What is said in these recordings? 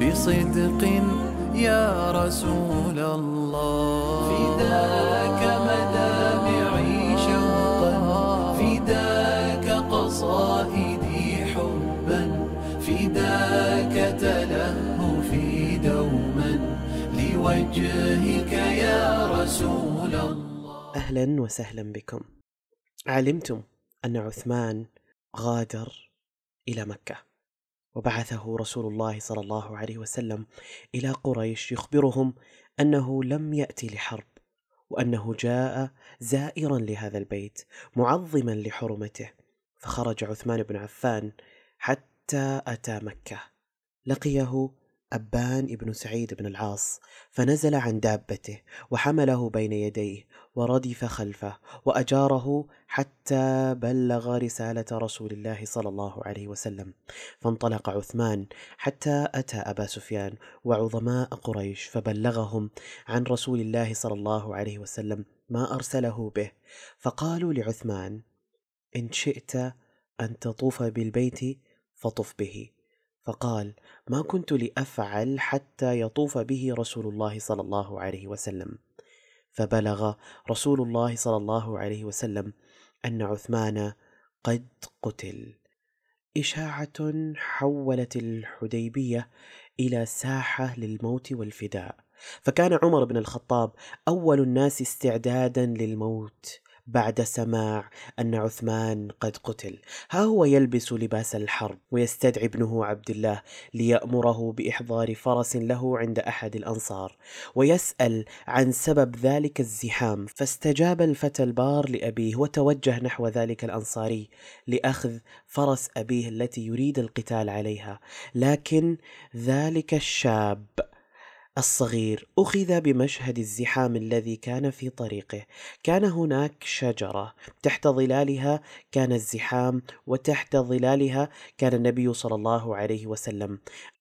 بصدق يا رسول الله. فداك مدامعي شوقا فداك قصائدي حبا فداك تلهفي دوما. لوجهك يا رسول الله. أهلا وسهلا بكم. علمتم أن عثمان غادر إلى مكة. وبعثه رسول الله صلى الله عليه وسلم إلى قريش يخبرهم أنه لم يأتي لحرب وأنه جاء زائرا لهذا البيت معظما لحرمته. فخرج عثمان بن عفان حتى أتى مكة لقيه أبان ابن سعيد بن العاص فنزل عن دابته وحمله بين يديه وردف خلفه وأجاره حتى بلغ رسالة رسول الله صلى الله عليه وسلم. فانطلق عثمان حتى أتى أبا سفيان وعظماء قريش فبلغهم عن رسول الله صلى الله عليه وسلم ما أرسله به. فقالوا لعثمان إن شئت أن تطوف بالبيت فطف به. فقال ما كنت لأفعل حتى يطوف به رسول الله صلى الله عليه وسلم. فبلغ رسول الله صلى الله عليه وسلم أن عثمان قد قتل. إشاعة حولت الحديبية إلى ساحة للموت والفداء. فكان عمر بن الخطاب أول الناس استعدادا للموت. بعد سماع أن عثمان قد قتل. ها هو يلبس لباس الحرب ويستدعي ابنه عبد الله ليأمره بإحضار فرس له عند أحد الأنصار ويسأل عن سبب ذلك الزحام. فاستجاب الفتى البار لأبيه وتوجه نحو ذلك الأنصاري لأخذ فرس أبيه التي يريد القتال عليها. لكن ذلك الشاب الصغير أخذ بمشهد الزحام الذي كان في طريقه. كان هناك شجرة تحت ظلالها كان الزحام وتحت ظلالها كان النبي صلى الله عليه وسلم.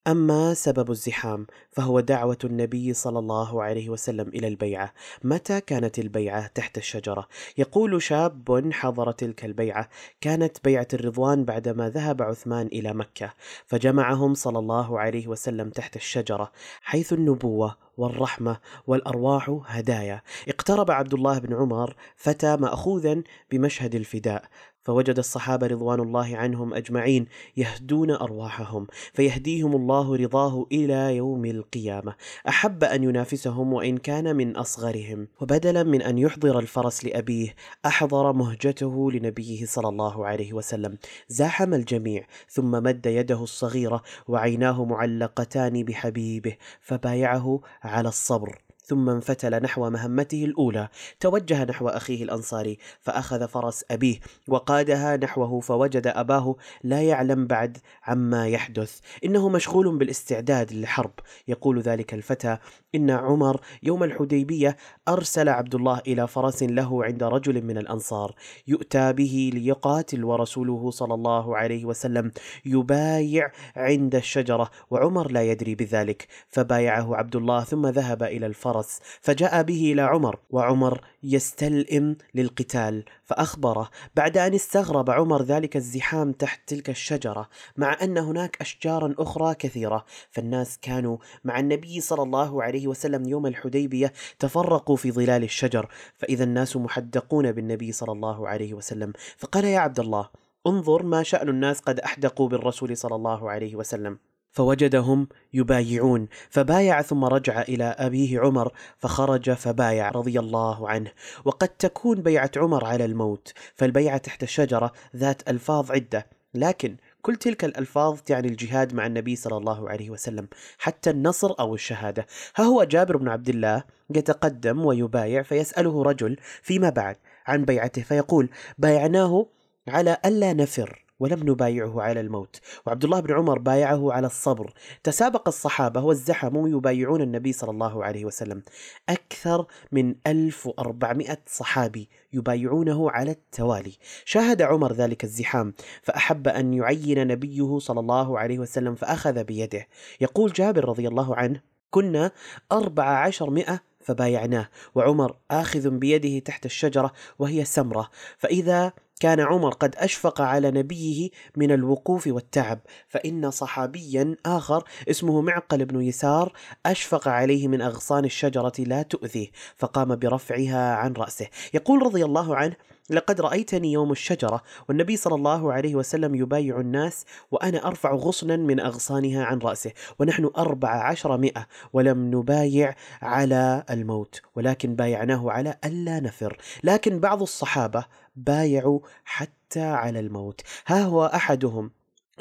أما سبب الزحام فهو دعوة النبي صلى الله عليه وسلم إلى البيعة. متى كانت البيعة تحت الشجرة؟ يقول شاب حضر تلك البيعة. كانت بيعة الرضوان بعدما ذهب عثمان إلى مكة فجمعهم صلى الله عليه وسلم تحت الشجرة حيث النبوة والرحمة والأرواح هدايا. اقترب عبد الله بن عمر فتى مأخوذا بمشهد الفداء فوجد الصحابة رضوان الله عنهم أجمعين يهدون أرواحهم فيهديهم الله رضاه إلى يوم القيامة. أحب أن ينافسهم وإن كان من أصغرهم. وبدلا من أن يحضر الفرس لأبيه أحضر مهجته لنبيه صلى الله عليه وسلم. زاحم الجميع ثم مد يده الصغيرة وعيناه معلقتان بحبيبه فبايعه على الصبر. ثم انفتل نحو مهمته الأولى توجه نحو أخيه الأنصاري فأخذ فرس أبيه وقادها نحوه فوجد أباه لا يعلم بعد عما يحدث. إنه مشغول بالاستعداد للحرب. يقول ذلك الفتى إن عمر يوم الحديبية أرسل عبد الله إلى فرس له عند رجل من الأنصار يؤتى به ليقاتل ورسوله صلى الله عليه وسلم يبايع عند الشجرة وعمر لا يدري بذلك فبايعه عبد الله ثم ذهب إلى الفرس. الفرس فجاء به إلى عمر وعمر يستلئم للقتال فأخبره. بعد أن استغرب عمر ذلك الزحام تحت تلك الشجرة مع أن هناك أشجارا أخرى كثيرة. فالناس كانوا مع النبي صلى الله عليه وسلم يوم الحديبية تفرقوا في ظلال الشجر فإذا الناس محدقون بالنبي صلى الله عليه وسلم. فقال يا عبد الله انظر ما شأن الناس قد أحدقوا بالرسول صلى الله عليه وسلم. فوجدهم يبايعون. فبايع ثم رجع إلى أبيه عمر فخرج فبايع رضي الله عنه. وقد تكون بيعة عمر على الموت فالبيعة تحت الشجره ذات ألفاظ عدة. لكن كل تلك الألفاظ تعني الجهاد مع النبي صلى الله عليه وسلم حتى النصر أو الشهادة. ها هو جابر بن عبد الله يتقدم ويبايع فيسأله رجل فيما بعد عن بيعته فيقول بايعناه على ألا نفر. ولم نبايعه على الموت. وعبد الله بن عمر بايعه على الصبر. تسابق الصحابة وازدحموا يبايعون النبي صلى الله عليه وسلم. أكثر من 1400 صحابي يبايعونه على التوالي. شاهد عمر ذلك الزحام فأحب أن يعين نبيه صلى الله عليه وسلم فأخذ بيده. يقول جابر رضي الله عنه كنا أربع عشر مئة فبايعناه وعمر آخذ بيده تحت الشجرة وهي سمرة فإذا كان عمر قد أشفق على نبيه من الوقوف والتعب فإن صحابيا آخر اسمه معقل بن يسار أشفق عليه من أغصان الشجرة لا تؤذيه فقام برفعها عن رأسه. يقول رضي الله عنه لقد رأيتني يوم الشجرة والنبي صلى الله عليه وسلم يبايع الناس وأنا أرفع غصنا من أغصانها عن رأسه ونحن أربع عشر مئة ولم نبايع على الموت ولكن بايعناه على ألا نفر. لكن بعض الصحابة بايعوا حتى على الموت. ها هو أحدهم.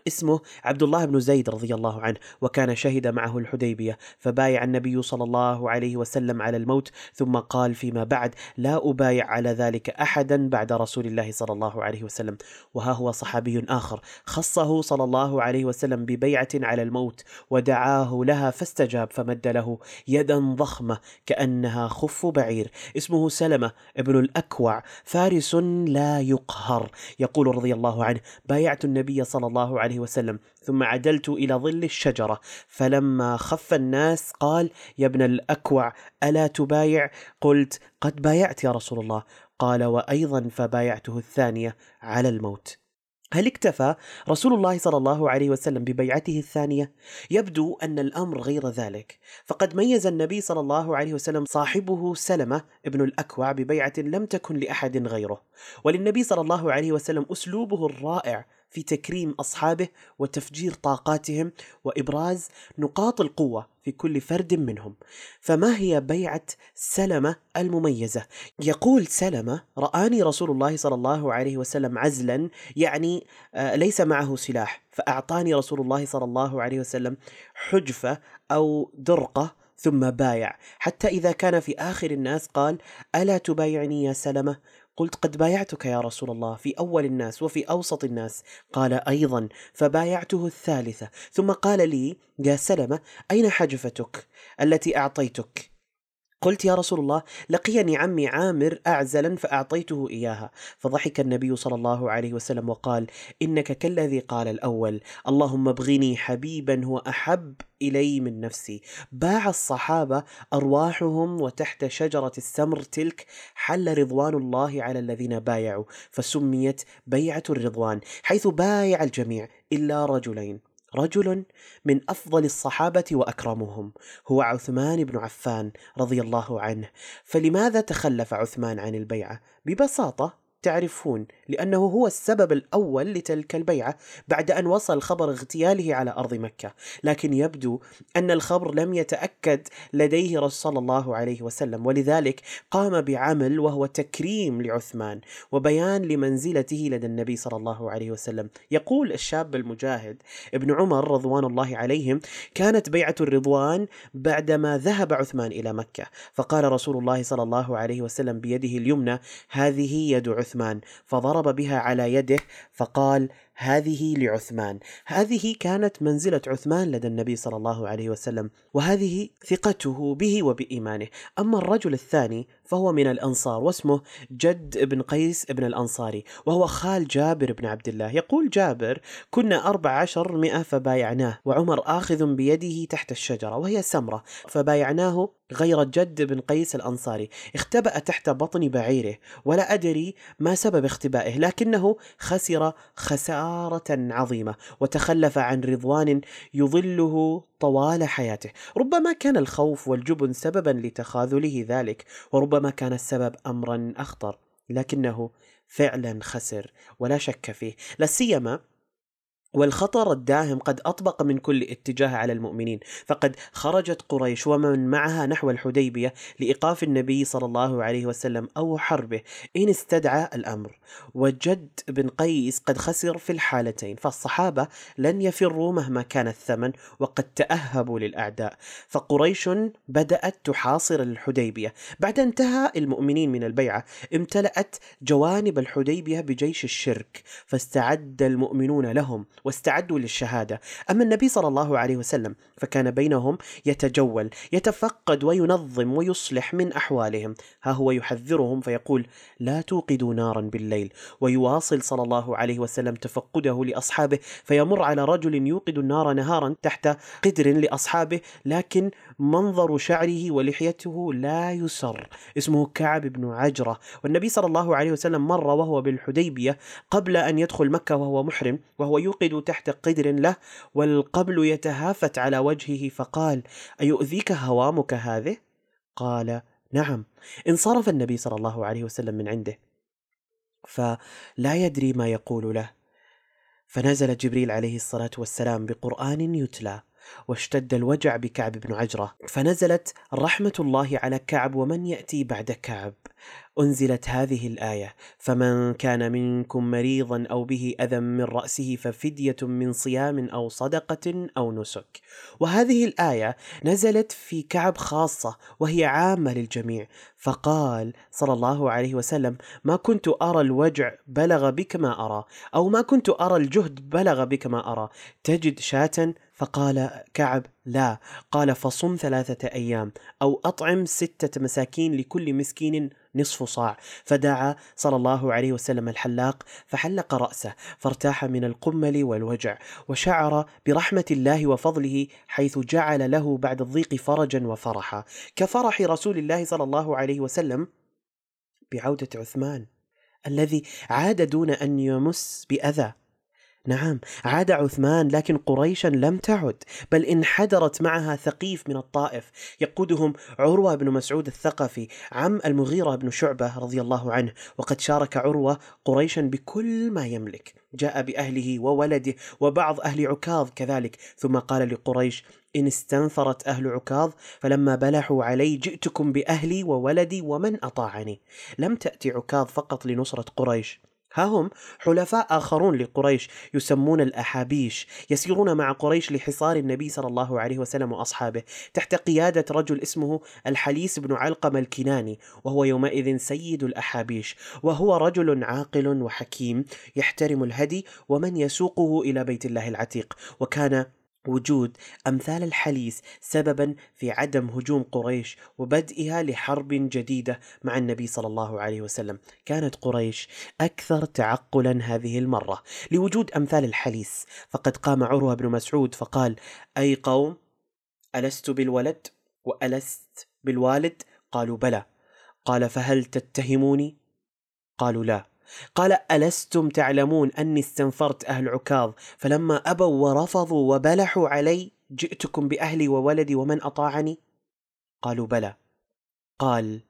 اسمه عبد الله بن زيد رضي الله عنه وكان شهد معه الحديبية فبايع النبي صلى الله عليه وسلم على الموت ثم قال فيما بعد لا أبايع على ذلك أحدا بعد رسول الله صلى الله عليه وسلم وها هو صحابي آخر خصه صلى الله عليه وسلم ببيعة على الموت ودعاه لها فاستجاب فمد له يدا ضخمة كأنها خف بعير اسمه سلمة ابن الأكوع فارس لا يقهر يقول رضي الله عنه بايعت النبي صلى الله عليه وسلم ثم عدلت إلى ظل الشجرة فلما خف الناس قال يا ابن الأكوع ألا تبايع؟ قلت قد بايعت يا رسول الله. قال وأيضا فبايعته الثانية على الموت. هل اكتفى رسول الله صلى الله عليه وسلم ببيعته الثانية؟ يبدو أن الأمر غير ذلك، فقد ميز النبي صلى الله عليه وسلم صاحبه سلمة ابن الأكوع ببيعة لم تكن لأحد غيره، وللنبي صلى الله عليه وسلم أسلوبه الرائع في تكريم أصحابه وتفجير طاقاتهم وإبراز نقاط القوة في كل فرد منهم. فما هي بيعة سلمة المميزة؟ يقول سلمة رآني رسول الله صلى الله عليه وسلم عزلا يعني آه، ليس معه سلاح فأعطاني رسول الله صلى الله عليه وسلم حجفة أو درقة ثم بايع. حتى إذا كان في آخر الناس قال ألا تبايعني يا سلمة؟ قلت قد بايعتك يا رسول الله في أول الناس وفي أوسط الناس. قال أيضا فبايعته الثالثة. ثم قال لي يا سلمة أين حجفتك التي أعطيتك؟ قلت يا رسول الله لقيني عمي عامر اعزلا فأعطيته إياها. فضحك النبي صلى الله عليه وسلم وقال إنك كالذي قال الأول اللهم ابغني حبيبا هو أحب إلي من نفسي. باع الصحابة أرواحهم وتحت شجرة السمر تلك حل رضوان الله على الذين بايعوا فسميت بيعة الرضوان حيث بايع الجميع إلا رجلين. رجل من أفضل الصحابة وأكرمهم هو عثمان بن عفان رضي الله عنه. فلماذا تخلف عثمان عن البيعة؟ ببساطة تعرفون لأنه هو السبب الأول لتلك البيعة بعد أن وصل خبر اغتياله على أرض مكة. لكن يبدو أن الخبر لم يتأكد لديه رسول صلى الله عليه وسلم. ولذلك قام بعمل وهو تكريم لعثمان وبيان لمنزلته لدى النبي صلى الله عليه وسلم. يقول الشاب المجاهد ابن عمر رضوان الله عليهم كانت بيعة الرضوان بعدما ذهب عثمان إلى مكة. فقال رسول الله صلى الله عليه وسلم بيده اليمنى هذه يد عثمان. فضرب بها على يده فقال هذه لعثمان. هذه كانت منزلة عثمان لدى النبي صلى الله عليه وسلم وهذه ثقته به وبإيمانه. أما الرجل الثاني فهو من الأنصار واسمه جد بن قيس بن الأنصاري وهو خال جابر بن عبد الله. يقول جابر كنا أربع عشر مئة فبايعناه وعمر آخذ بيده تحت الشجرة وهي سمرة فبايعناه غير جد بن قيس الأنصاري. اختبأ تحت بطن بعيره ولا أدري ما سبب اختبائه لكنه خسر خسارة عظيمة وتخلف عن رضوان يظله طوال حياته. ربما كان الخوف والجبن سببا لتخاذله ذلك وربما كان السبب امرا أخطر لكنه فعلا خسر ولا شك فيه. لا سيما والخطر الداهم قد أطبق من كل اتجاه على المؤمنين. فقد خرجت قريش ومن معها نحو الحديبية لإيقاف النبي صلى الله عليه وسلم أو حربه. إن استدعى الأمر. وجد بن قيس قد خسر في الحالتين. فالصحابة لن يفروا مهما كان الثمن وقد تأهبوا للأعداء. فقريش بدأت تحاصر الحديبية. بعد انتهى المؤمنين من البيعة امتلأت جوانب الحديبية بجيش الشرك. فاستعد المؤمنون لهم. واستعدوا للشهادة. أما النبي صلى الله عليه وسلم فكان بينهم يتجول يتفقد وينظم ويصلح من أحوالهم. ها هو يحذرهم فيقول لا توقدوا نارا بالليل. ويواصل صلى الله عليه وسلم تفقده لأصحابه فيمر على رجل يوقد النار نهارا تحت قدر لأصحابه لكن منظر شعره ولحيته لا يسر. اسمه كعب بن عجرة. والنبي صلى الله عليه وسلم مر وهو بالحديبية قبل أن يدخل مكة وهو محرم وهو يوقد تحت قدر له والقبل يتهافت على وجهه فقال أيؤذيك هوامك هذه؟ قال نعم. انصرف النبي صلى الله عليه وسلم من عنده. فلا يدري ما يقول له. فنزل جبريل عليه الصلاة والسلام بقرآن يتلى. واشتد الوجع بكعب بن عجرة. فنزلت رحمة الله على كعب ومن يأتي بعد كعب. أنزلت هذه الآية فمن كان منكم مريضا أو به أذى من رأسه ففدية من صيام أو صدقة أو نسك. وهذه الآية نزلت في كعب خاصة وهي عامة للجميع. فقال صلى الله عليه وسلم ما كنت أرى الوجع بلغ بك ما أرى أو ما كنت أرى الجهد بلغ بك ما أرى. تجد شاة فقال كعب لا. قال فصم ثلاثة أيام أو أطعم ستة مساكين لكل مسكين نصف صاع. فدعا صلى الله عليه وسلم الحلاق فحلق رأسه فارتاح من القمل والوجع وشعر برحمة الله وفضله حيث جعل له بعد الضيق فرجا وفرحا. كفرح رسول الله صلى الله عليه وسلم بعودة عثمان الذي عاد دون أن يمس بأذى. نعم عاد عثمان لكن قريشا لم تعد بل انحدرت معها ثقيف من الطائف. يقودهم عروة بن مسعود الثقفي عم المغيرة بن شعبة رضي الله عنه. وقد شارك عروة قريشا بكل ما يملك. جاء بأهله وولده وبعض أهل عكاظ كذلك. ثم قال لقريش إن استنفرت أهل عكاظ فلما بلحوا علي جئتكم بأهلي وولدي ومن أطاعني. لم تأتي عكاظ فقط لنصرة قريش. ها هم حلفاء آخرون لقريش يسمون الأحابيش يسيرون مع قريش لحصار النبي صلى الله عليه وسلم وأصحابه تحت قيادة رجل اسمه الحليس بن علقم الكناني وهو يومئذ سيد الأحابيش وهو رجل عاقل وحكيم يحترم الهدي ومن يسوقه إلى بيت الله العتيق وكان وجود أمثال الحليس سببا في عدم هجوم قريش وبدئها لحرب جديدة مع النبي صلى الله عليه وسلم، كانت قريش أكثر تعقلا هذه المرة لوجود أمثال الحليس، فقد قام عروة بن مسعود فقال: أي قوم ألست بالولد وألست بالوالد؟ قالوا بلى. قال فهل تتهموني؟ قالوا لا. قال ألستم تعلمون أني استنفرت أهل عكاظ؟ فلما أبوا ورفضوا وبلحوا علي جئتكم بأهلي وولدي ومن أطاعني؟ قالوا بلى. قال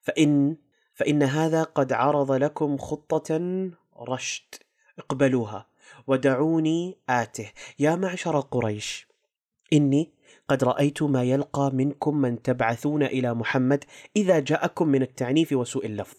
فإن فإن هذا قد عرض لكم خطة رشد. اقبلوها ودعوني آته. يا معشر قريش إني قد رأيت ما يلقى منكم من تبعثون إلى محمد إذا جاءكم من التعنيف وسوء اللفظ.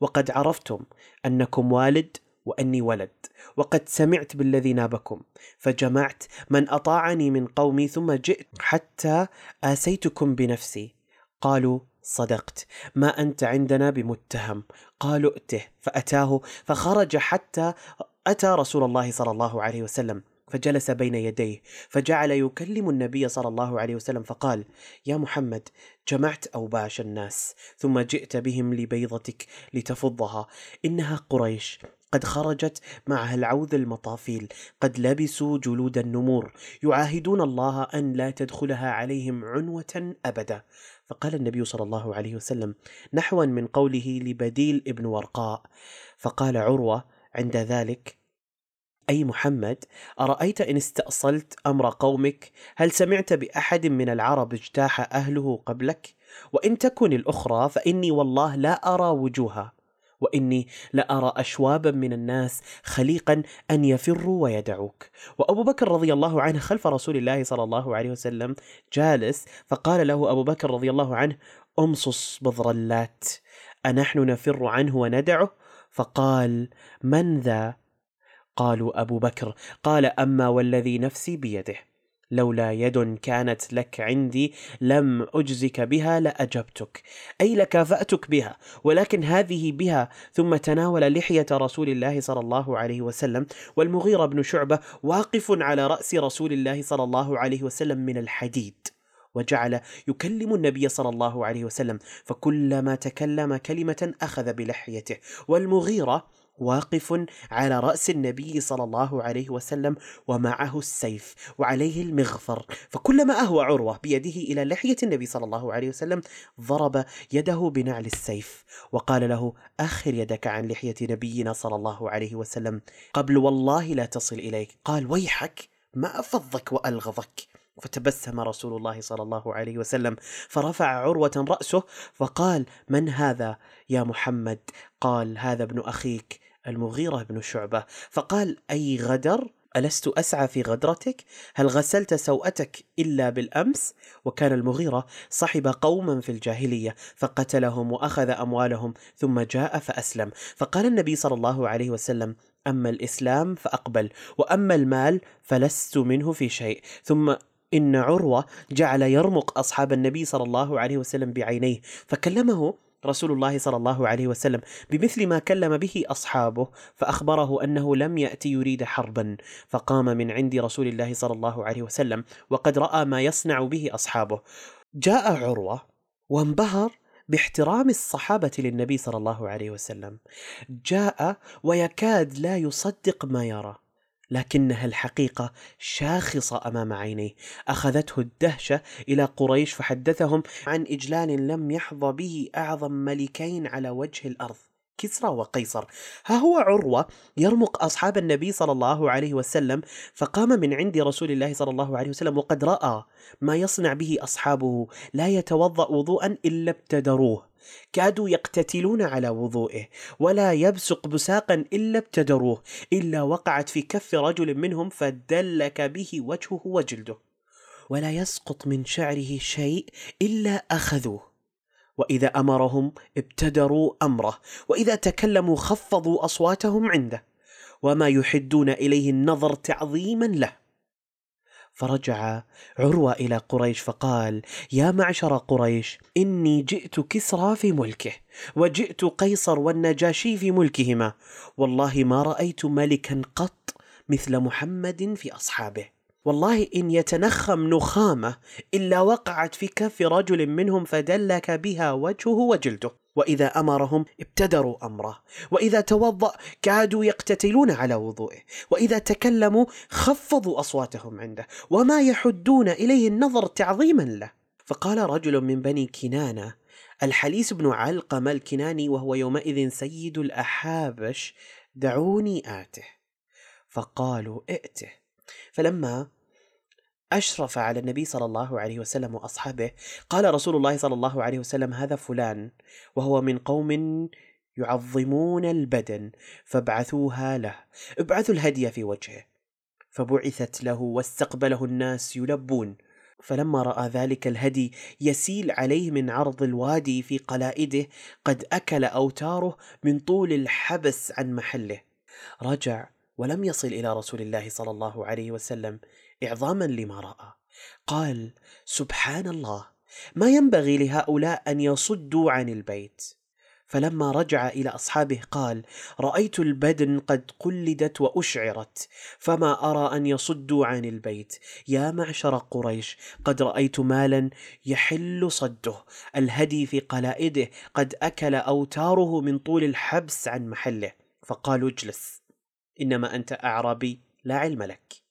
وقد عرفتم أنكم والد وأني ولد وقد سمعت بالذي نابكم فجمعت من أطاعني من قومي ثم جئت حتى آسيتكم بنفسي. قالوا صدقت ما أنت عندنا بمتهم. قالوا ائته فأتاه فخرج حتى أتى رسول الله صلى الله عليه وسلم. فجلس بين يديه فجعل يكلم النبي صلى الله عليه وسلم فقال يا محمد جمعت أوباش الناس ثم جئت بهم لبيضتك لتفضها. إنها قريش قد خرجت معها العوذ المطافيل قد لبسوا جلود النمور. يعاهدون الله أن لا تدخلها عليهم عنوة أبدا. فقال النبي صلى الله عليه وسلم نحوا من قوله لبديل ابن ورقاء فقال عروة عند ذلك أي محمد أرأيت إن استأصلت أمر قومك؟ هل سمعت بأحد من العرب اجتاح أهله قبلك؟ وإن تكن الأخرى فإني والله لا أرى وجوها وإني لارى أشوابا من الناس خليقا أن يفروا ويدعوك. وأبو بكر رضي الله عنه خلف رسول الله صلى الله عليه وسلم جالس فقال له أبو بكر رضي الله عنه أمصص بذر اللات أنحن نفر عنه وندعه؟ فقال من ذا؟ قالوا أبو بكر قال أما والذي نفسي بيده لولا يد كانت لك عندي لم أجزك بها لأجبتك أي لكافأتك بها ولكن هذه بها. ثم تناول لحية رسول الله صلى الله عليه وسلم والمغيرة بن شعبة واقف على رأس رسول الله صلى الله عليه وسلم من الحديد وجعل يكلم النبي صلى الله عليه وسلم فكلما تكلم كلمة أخذ بلحيته والمغيرة واقف على رأس النبي صلى الله عليه وسلم ومعه السيف وعليه المغفر. فكلما أهوى عروة بيده إلى لحية النبي صلى الله عليه وسلم ضرب يده بنعل السيف وقال له آخر يدك عن لحية نبينا صلى الله عليه وسلم. قبل والله لا تصل إليك. قال ويحك ما أفضك وألغضك. فتبسم رسول الله صلى الله عليه وسلم. فرفع عروة رأسه فقال من هذا يا محمد؟ قال هذا ابن أخيك. المغيرة بن شعبة فقال أي غدر ألست أسعى في غدرتك؟ هل غسلت سوءتك إلا بالأمس؟ وكان المغيرة صحب قوما في الجاهلية فقتلهم وأخذ أموالهم ثم جاء فأسلم فقال النبي صلى الله عليه وسلم أما الإسلام فأقبل وأما المال فلست منه في شيء ثم إن عروة جعل يرمق أصحاب النبي صلى الله عليه وسلم بعينيه فكلمه رسول الله صلى الله عليه وسلم بمثل ما كلم به أصحابه فأخبره أنه لم ياتي يريد حربا فقام من عند رسول الله صلى الله عليه وسلم وقد رأى ما يصنع به أصحابه. جاء عروة وانبهر باحترام الصحابة للنبي صلى الله عليه وسلم. جاء ويكاد لا يصدق ما يرى. لكنها الحقيقة شاخصة أمام عينيه. أخذته الدهشة إلى قريش فحدثهم عن إجلال لم يحظى به أعظم ملكين على وجه الأرض. كسرى وقيصر. ها هو عروة يرمق أصحاب النبي صلى الله عليه وسلم فقام من عند رسول الله صلى الله عليه وسلم وقد رأى ما يصنع به أصحابه لا يتوضأ وضوءا إلا ابتدروه. كادوا يقتتلون على وضوئه ولا يبسق بساقا إلا ابتدروه إلا وقعت في كف رجل منهم فدلك به وجهه وجلده. ولا يسقط من شعره شيء إلا أخذوه. وإذا أمرهم ابتدروا أمره وإذا تكلموا خفضوا أصواتهم عنده وما يحدون إليه النظر تعظيما له. فرجع عروة إلى قريش فقال يا معشر قريش إني جئت كسرى في ملكه وجئت قيصر والنجاشي في ملكهما والله ما رأيت ملكا قط مثل محمد في أصحابه. والله إن يتنخم نخامة إلا وقعت في كف رجل منهم فدلك بها وجهه وجلده. وإذا أمرهم ابتدروا أمره. وإذا توضأ كادوا يقتتلون على وضوئه. وإذا تكلموا خفضوا أصواتهم عنده. وما يحدون إليه النظر تعظيما له. فقال رجل من بني كنانة الحليس بن علقم الكناني وهو يومئذ سيد الأحابش دعوني آته. فقالوا ائته. فلما أشرف على النبي صلى الله عليه وسلم وأصحابه. قال رسول الله صلى الله عليه وسلم هذا فلان وهو من قوم يعظمون البدن فابعثوها له ابعثوا الهدي في وجهه فبعثت له واستقبله الناس يلبون. فلما رأى ذلك الهدي يسيل عليه من عرض الوادي في قلائده قد أكل أوتاره من طول الحبس عن محله. رجع ولم يصل إلى رسول الله صلى الله عليه وسلم إعظاما لما رأى. قال سبحان الله ما ينبغي لهؤلاء أن يصدوا عن البيت. فلما رجع إلى أصحابه قال رأيت البدن قد قلدت وأشعرت فما أرى أن يصدوا عن البيت. يا معشر قريش قد رأيت مالا يحل صده. الهدي في قلائده قد أكل أوتاره من طول الحبس عن محله. فقالوا اجلس إنما أنت أعرابي لا علم لك.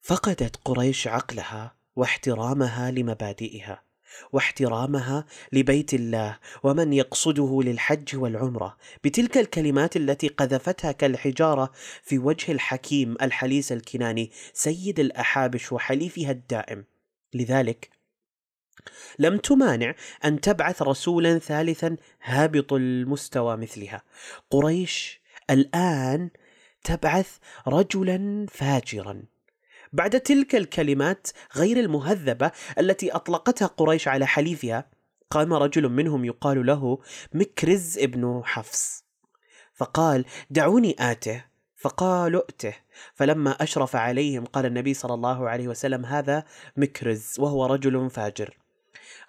فقدت قريش عقلها واحترامها لمبادئها واحترامها لبيت الله ومن يقصده للحج والعمرة بتلك الكلمات التي قذفتها كالحجارة في وجه الحكيم الحليس الكناني سيد الأحابش وحليفها الدائم. لذلك لم تمانع أن تبعث رسولا ثالثا هابط المستوى مثلها. قريش الآن تبعث رجلا فاجرا. بعد تلك الكلمات غير المهذبة التي أطلقتها قريش على حليفها قام رجل منهم يقال له مكرز ابن حفص. فقال دعوني آته. فقالوا ائته. فلما أشرف عليهم قال النبي صلى الله عليه وسلم هذا مكرز وهو رجل فاجر.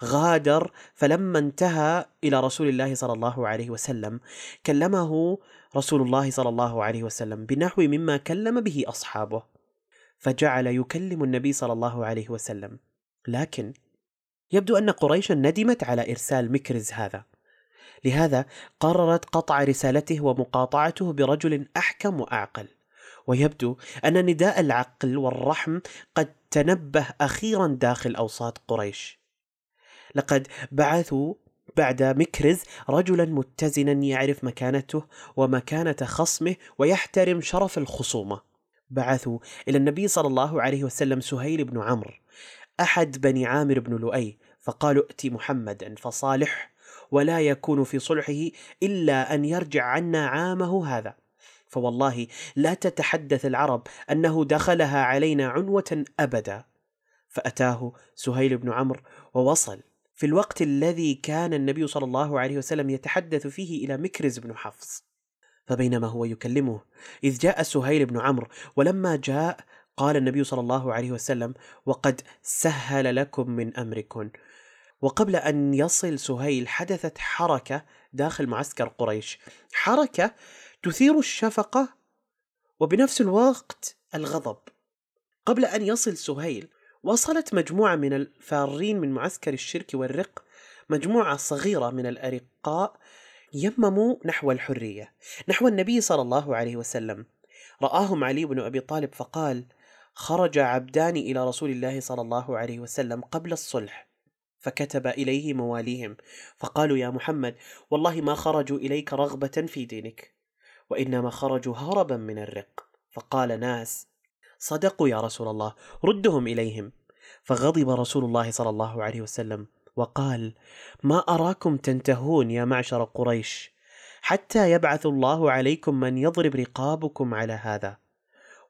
غادر. فلما انتهى إلى رسول الله صلى الله عليه وسلم كلمه رسول الله صلى الله عليه وسلم بنحو مما كلم به أصحابه. فجعل يكلم النبي صلى الله عليه وسلم. لكن يبدو أن قريشا ندمت على إرسال مكرز هذا. لهذا قررت قطع رسالته ومقاطعته برجل أحكم وأعقل. ويبدو أن نداء العقل والرحم قد تنبه أخيرا داخل أوساط قريش. لقد بعثوا بعد مكرز رجلا متزنا يعرف مكانته ومكانة خصمه ويحترم شرف الخصومة. بعثوا إلى النبي صلى الله عليه وسلم سهيل بن عمرو أحد بني عامر بن لؤي فقالوا ائت محمدا فصالح ولا يكون في صلحه إلا أن يرجع عنا عامه هذا. فوالله لا تتحدث العرب أنه دخلها علينا عنوة أبدا. فأتاه سهيل بن عمرو ووصل في الوقت الذي كان النبي صلى الله عليه وسلم يتحدث فيه إلى مكرز بن حفص. فبينما هو يكلمه. إذ جاء سهيل بن عمرو ولما جاء قال النبي صلى الله عليه وسلم وقد سهل لكم من أمركم. وقبل أن يصل سهيل حدثت حركة داخل معسكر قريش. حركة تثير الشفقة وبنفس الوقت الغضب. قبل أن يصل سهيل وصلت مجموعة من الفارين من معسكر الشرك والرق مجموعة صغيرة من الأرقاء يمموا نحو الحرية. نحو النبي صلى الله عليه وسلم. رآهم علي بن أبي طالب فقال خرج عبدان إلى رسول الله صلى الله عليه وسلم قبل الصلح فكتب إليه مواليهم فقالوا يا محمد والله ما خرجوا إليك رغبة في دينك وإنما خرجوا هربا من الرق. فقال ناس صدقوا يا رسول الله ردهم إليهم. فغضب رسول الله صلى الله عليه وسلم. وقال ما أراكم تنتهون يا معشر قريش حتى يبعث الله عليكم من يضرب رقابكم على هذا.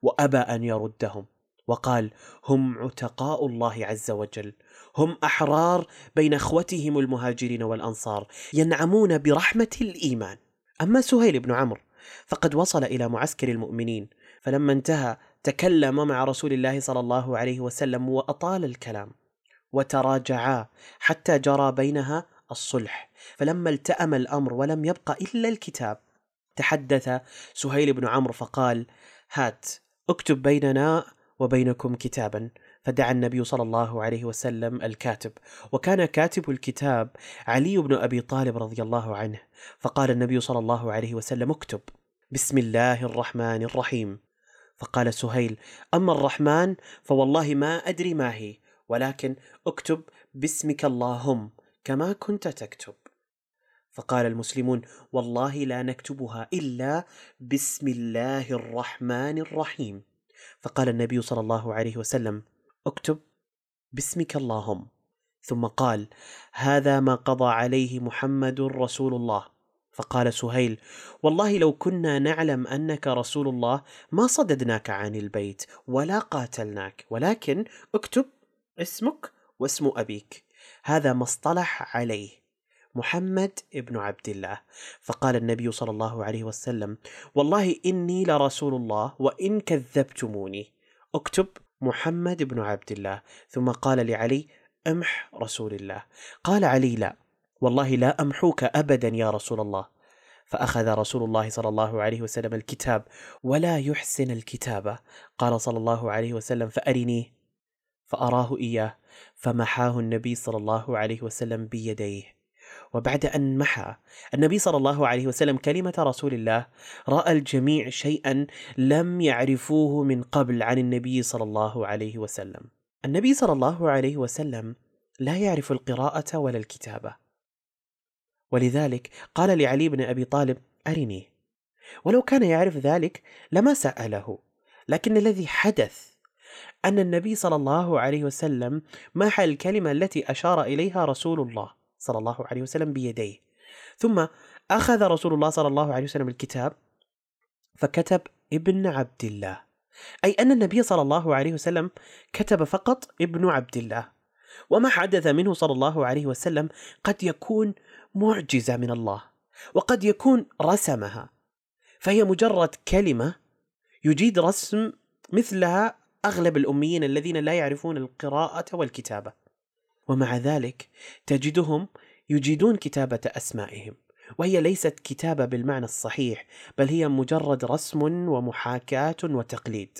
وأبى أن يردهم وقال هم عتقاء الله عز وجل. هم أحرار بين أخوتهم المهاجرين والأنصار ينعمون برحمة الإيمان. أما سهيل بن عمرو فقد وصل إلى معسكر المؤمنين فلما انتهى تكلم مع رسول الله صلى الله عليه وسلم وأطال الكلام. وتراجعا حتى جرى بينها الصلح. فلما التأم الأمر ولم يبق إلا الكتاب. تحدث سهيل بن عمرو فقال هات اكتب بيننا وبينكم كتابا. فدعا النبي صلى الله عليه وسلم الكاتب. وكان كاتب الكتاب علي بن أبي طالب رضي الله عنه. فقال النبي صلى الله عليه وسلم اكتب. بسم الله الرحمن الرحيم. فقال سهيل أما الرحمن فوالله ما أدري ما هي. ولكن اكتب باسمك اللهم كما كنت تكتب. فقال المسلمون والله لا نكتبها إلا بسم الله الرحمن الرحيم. فقال النبي صلى الله عليه وسلم اكتب باسمك اللهم. ثم قال هذا ما قضى عليه محمد رسول الله. فقال سهيل والله لو كنا نعلم أنك رسول الله ما صددناك عن البيت ولا قاتلناك ولكن اكتب اسمك واسم أبيك. هذا ما اصطلح عليه محمد ابن عبد الله. فقال النبي صلى الله عليه وسلم والله إني لرسول الله وإن كذبتموني. اكتب محمد بن عبد الله. ثم قال لعلي أمح رسول الله. قال علي لا. والله لا أمحوك ابدا يا رسول الله. فأخذ رسول الله صلى الله عليه وسلم الكتاب ولا يحسن الكتابة. قال صلى الله عليه وسلم فارنيه فأراه إياه فمحاه النبي صلى الله عليه وسلم بيديه. وبعد أن محى النبي صلى الله عليه وسلم كلمة رسول الله رأى الجميع شيئا لم يعرفوه من قبل عن النبي صلى الله عليه وسلم. النبي صلى الله عليه وسلم لا يعرف القراءة ولا الكتابة. ولذلك قال لعلي بن أبي طالب أرني. ولو كان يعرف ذلك لما سأله لكن الذي حدث أن النبي صلى الله عليه وسلم محى الكلمة التي أشار إليها رسول الله صلى الله عليه وسلم بيديه. ثم أخذ رسول الله صلى الله عليه وسلم الكتاب فكتب ابن عبد الله. أي أن النبي صلى الله عليه وسلم كتب فقط ابن عبد الله. وما حدث منه صلى الله عليه وسلم قد يكون معجزة من الله وقد يكون رسمها. فهي مجرد كلمة يجيد رسم مثلها أغلب الأميين الذين لا يعرفون القراءة والكتابة. ومع ذلك تجدهم يجيدون كتابة أسمائهم وهي ليست كتابة بالمعنى الصحيح بل هي مجرد رسم ومحاكاة وتقليد.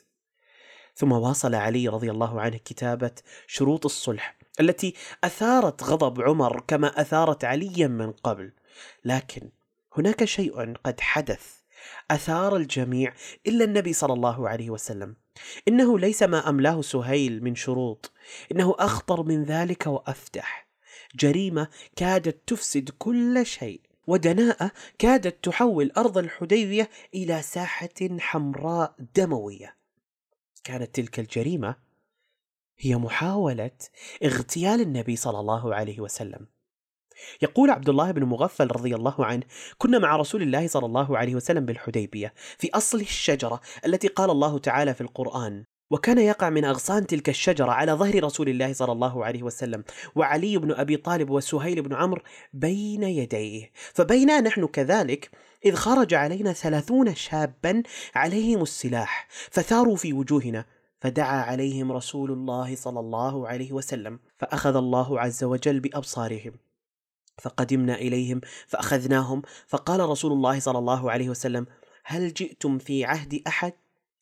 ثم واصل علي رضي الله عنه كتابة شروط الصلح التي أثارت غضب عمر كما أثارت عليا من قبل. لكن هناك شيء قد حدث أثار الجميع إلا النبي صلى الله عليه وسلم. إنه ليس ما أملاه سهيل من شروط إنه أخطر من ذلك وأفتح. جريمة كادت تفسد كل شيء ودناءة كادت تحول أرض الحديبية إلى ساحة حمراء دموية. كانت تلك الجريمة هي محاولة اغتيال النبي صلى الله عليه وسلم. يقول عبد الله بن مغفل رضي الله عنه كنا مع رسول الله صلى الله عليه وسلم بالحديبية في أصل الشجرة التي قال الله تعالى في القرآن وكان يقع من أغصان تلك الشجرة على ظهر رسول الله صلى الله عليه وسلم وعلي بن أبي طالب وسهيل بن عمرو بين يديه فبينا نحن كذلك إذ خرج علينا ثلاثون شابا عليهم السلاح فثاروا في وجوهنا فدعا عليهم رسول الله صلى الله عليه وسلم فأخذ الله عز وجل بأبصارهم فقدمنا إليهم فأخذناهم. فقال رسول الله صلى الله عليه وسلم هل جئتم في عهد أحد؟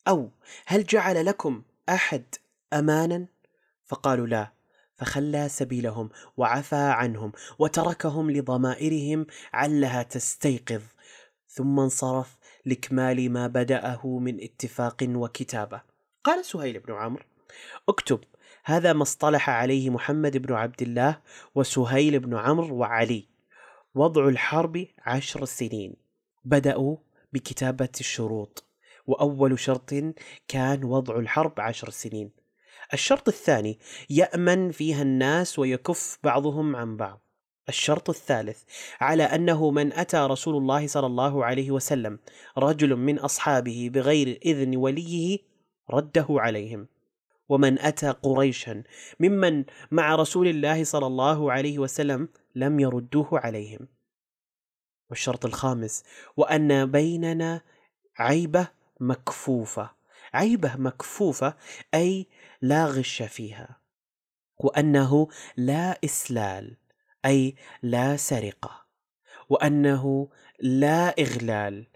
أو هل جعل لكم أحد امانا؟ فقالوا لا. فخلى سبيلهم وعفى عنهم وتركهم لضمائرهم علها تستيقظ. ثم انصرف لإكمال ما بدأه من اتفاق وكتابة. قال سهيل بن عمرو اكتب هذا ما اصطلح عليه محمد بن عبد الله وسهيل بن عمرو وعلي. وضع الحرب عشر سنين. بدأوا بكتابة الشروط. وأول شرط كان وضع الحرب عشر سنين. الشرط الثاني يأمن فيها الناس ويكف بعضهم عن بعض. الشرط الثالث على أنه من أتى رسول الله صلى الله عليه وسلم رجل من أصحابه بغير إذن وليه رده عليهم. ومن أتى قريشا ممن مع رسول الله صلى الله عليه وسلم لم يردوه عليهم. والشرط الخامس وأن بيننا عيبة مكفوفة. عيبة مكفوفة أي لا غش فيها. وأنه لا إسلال أي لا سرقة. وأنه لا إغلال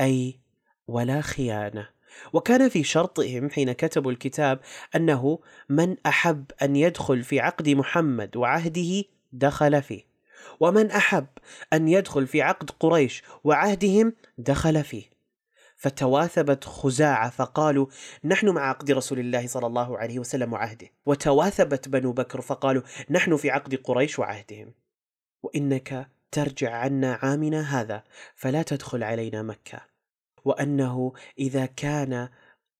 أي ولا خيانة. وكان في شرطهم حين كتبوا الكتاب أنه من أحب أن يدخل في عقد محمد وعهده دخل فيه ومن أحب أن يدخل في عقد قريش وعهدهم دخل فيه. فتواثبت خزاعة فقالوا نحن مع عقد رسول الله صلى الله عليه وسلم وعهده. وتواثبت بنو بكر فقالوا نحن في عقد قريش وعهدهم. وإنك ترجع عنا عامنا هذا فلا تدخل علينا مكة. وأنه إذا كان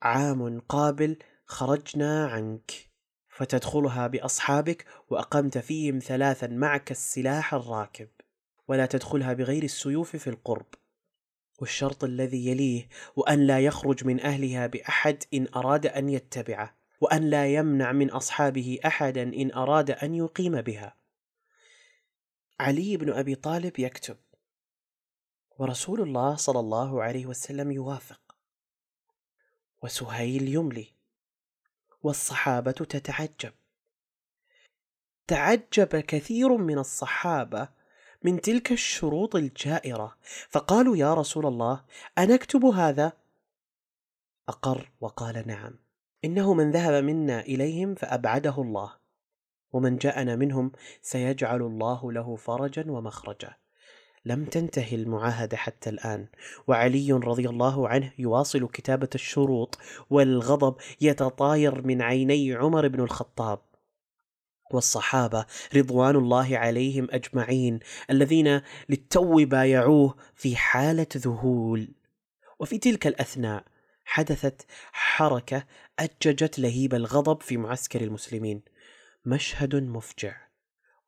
عام قابل خرجنا عنك فتدخلها بأصحابك وأقمت فيهم ثلاثا معك السلاح الراكب ولا تدخلها بغير السيوف في القرب. والشرط الذي يليه وأن لا يخرج من أهلها بأحد إن أراد أن يتبعه وأن لا يمنع من أصحابه احدا إن أراد أن يقيم بها. علي بن أبي طالب يكتب ورسول الله صلى الله عليه وسلم يوافق. وسهيل يملي والصحابة تتعجب. تعجب كثير من الصحابة من تلك الشروط الجائرة فقالوا يا رسول الله انكتب هذا؟ اقر وقال نعم إنه من ذهب منا إليهم فأبعده الله ومن جاءنا منهم سيجعل الله له فرجا ومخرجا. لم تنتهي المعاهدة حتى الآن. وعلي رضي الله عنه يواصل كتابة الشروط والغضب يتطاير من عيني عمر بن الخطاب. والصحابة رضوان الله عليهم أجمعين الذين للتو بايعوه في حالة ذهول. وفي تلك الأثناء حدثت حركة أججت لهيب الغضب في معسكر المسلمين. مشهد مفجع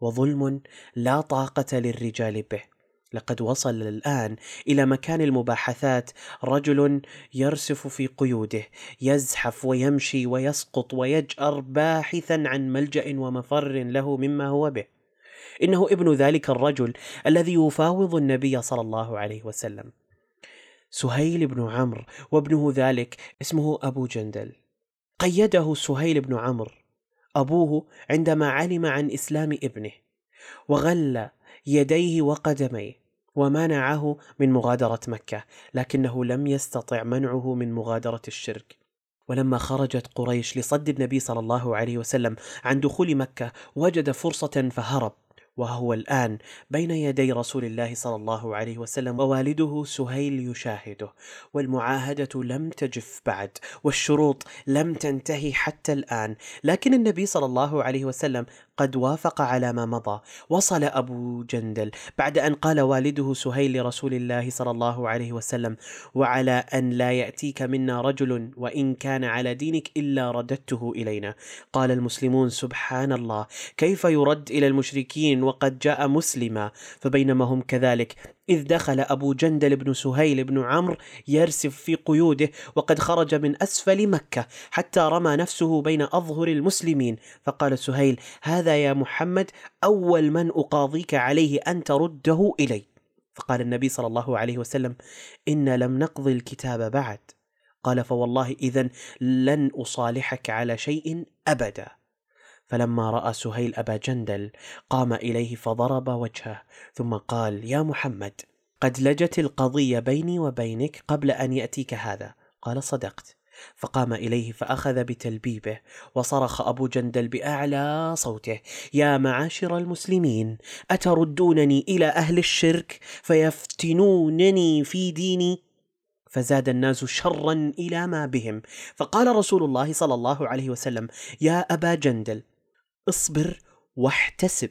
وظلم لا طاقة للرجال به. لقد وصل الآن إلى مكان المباحثات. رجل يرسف في قيوده يزحف ويمشي ويسقط ويجأر باحثا عن ملجأ ومفر له مما هو به. إنه ابن ذلك الرجل الذي يفاوض النبي صلى الله عليه وسلم. سهيل بن عمرو وابنه ذلك اسمه أبو جندل. قيده سهيل بن عمرو أبوه عندما علم عن إسلام ابنه وغل يديه وقدميه ومنعه من مغادرة مكة لكنه لم يستطع منعه من مغادرة الشرك. ولما خرجت قريش لصد النبي صلى الله عليه وسلم عن دخول مكة وجد فرصة فهرب. وهو الآن بين يدي رسول الله صلى الله عليه وسلم ووالده سهيل يشاهده والمعاهدة لم تجف بعد والشروط لم تنتهي حتى الآن. لكن النبي صلى الله عليه وسلم قد وافق على ما مضى. وصل أبو جندل بعد أن قال والده سهيل لرسول الله صلى الله عليه وسلم وعلى أن لا يأتيك منا رجل وإن كان على دينك إلا رددته إلينا. قال المسلمون سبحان الله كيف يرد إلى المشركين وقد جاء مسلما فبينما هم كذلك. إذ دخل أبو جندل بن سهيل بن عمرو يرسف في قيوده وقد خرج من أسفل مكة حتى رمى نفسه بين أظهر المسلمين. فقال سهيل هذا يا محمد أول من أقاضيك عليه أن ترده إلي. فقال النبي صلى الله عليه وسلم إن لم نقضي الكتاب بعد. قال فوالله إذا لن أصالحك على شيء أبدا. فلما رأى سهيل أبا جندل قام إليه فضرب وجهه ثم قال يا محمد قد لجت القضية بيني وبينك قبل أن يأتيك هذا. قال صدقت. فقام إليه فأخذ بتلبيبه وصرخ أبو جندل بأعلى صوته يا معاشر المسلمين أتردونني إلى أهل الشرك فيفتنونني في ديني؟ فزاد الناس شرا إلى ما بهم. فقال رسول الله صلى الله عليه وسلم يا أبا جندل اصبر واحتسب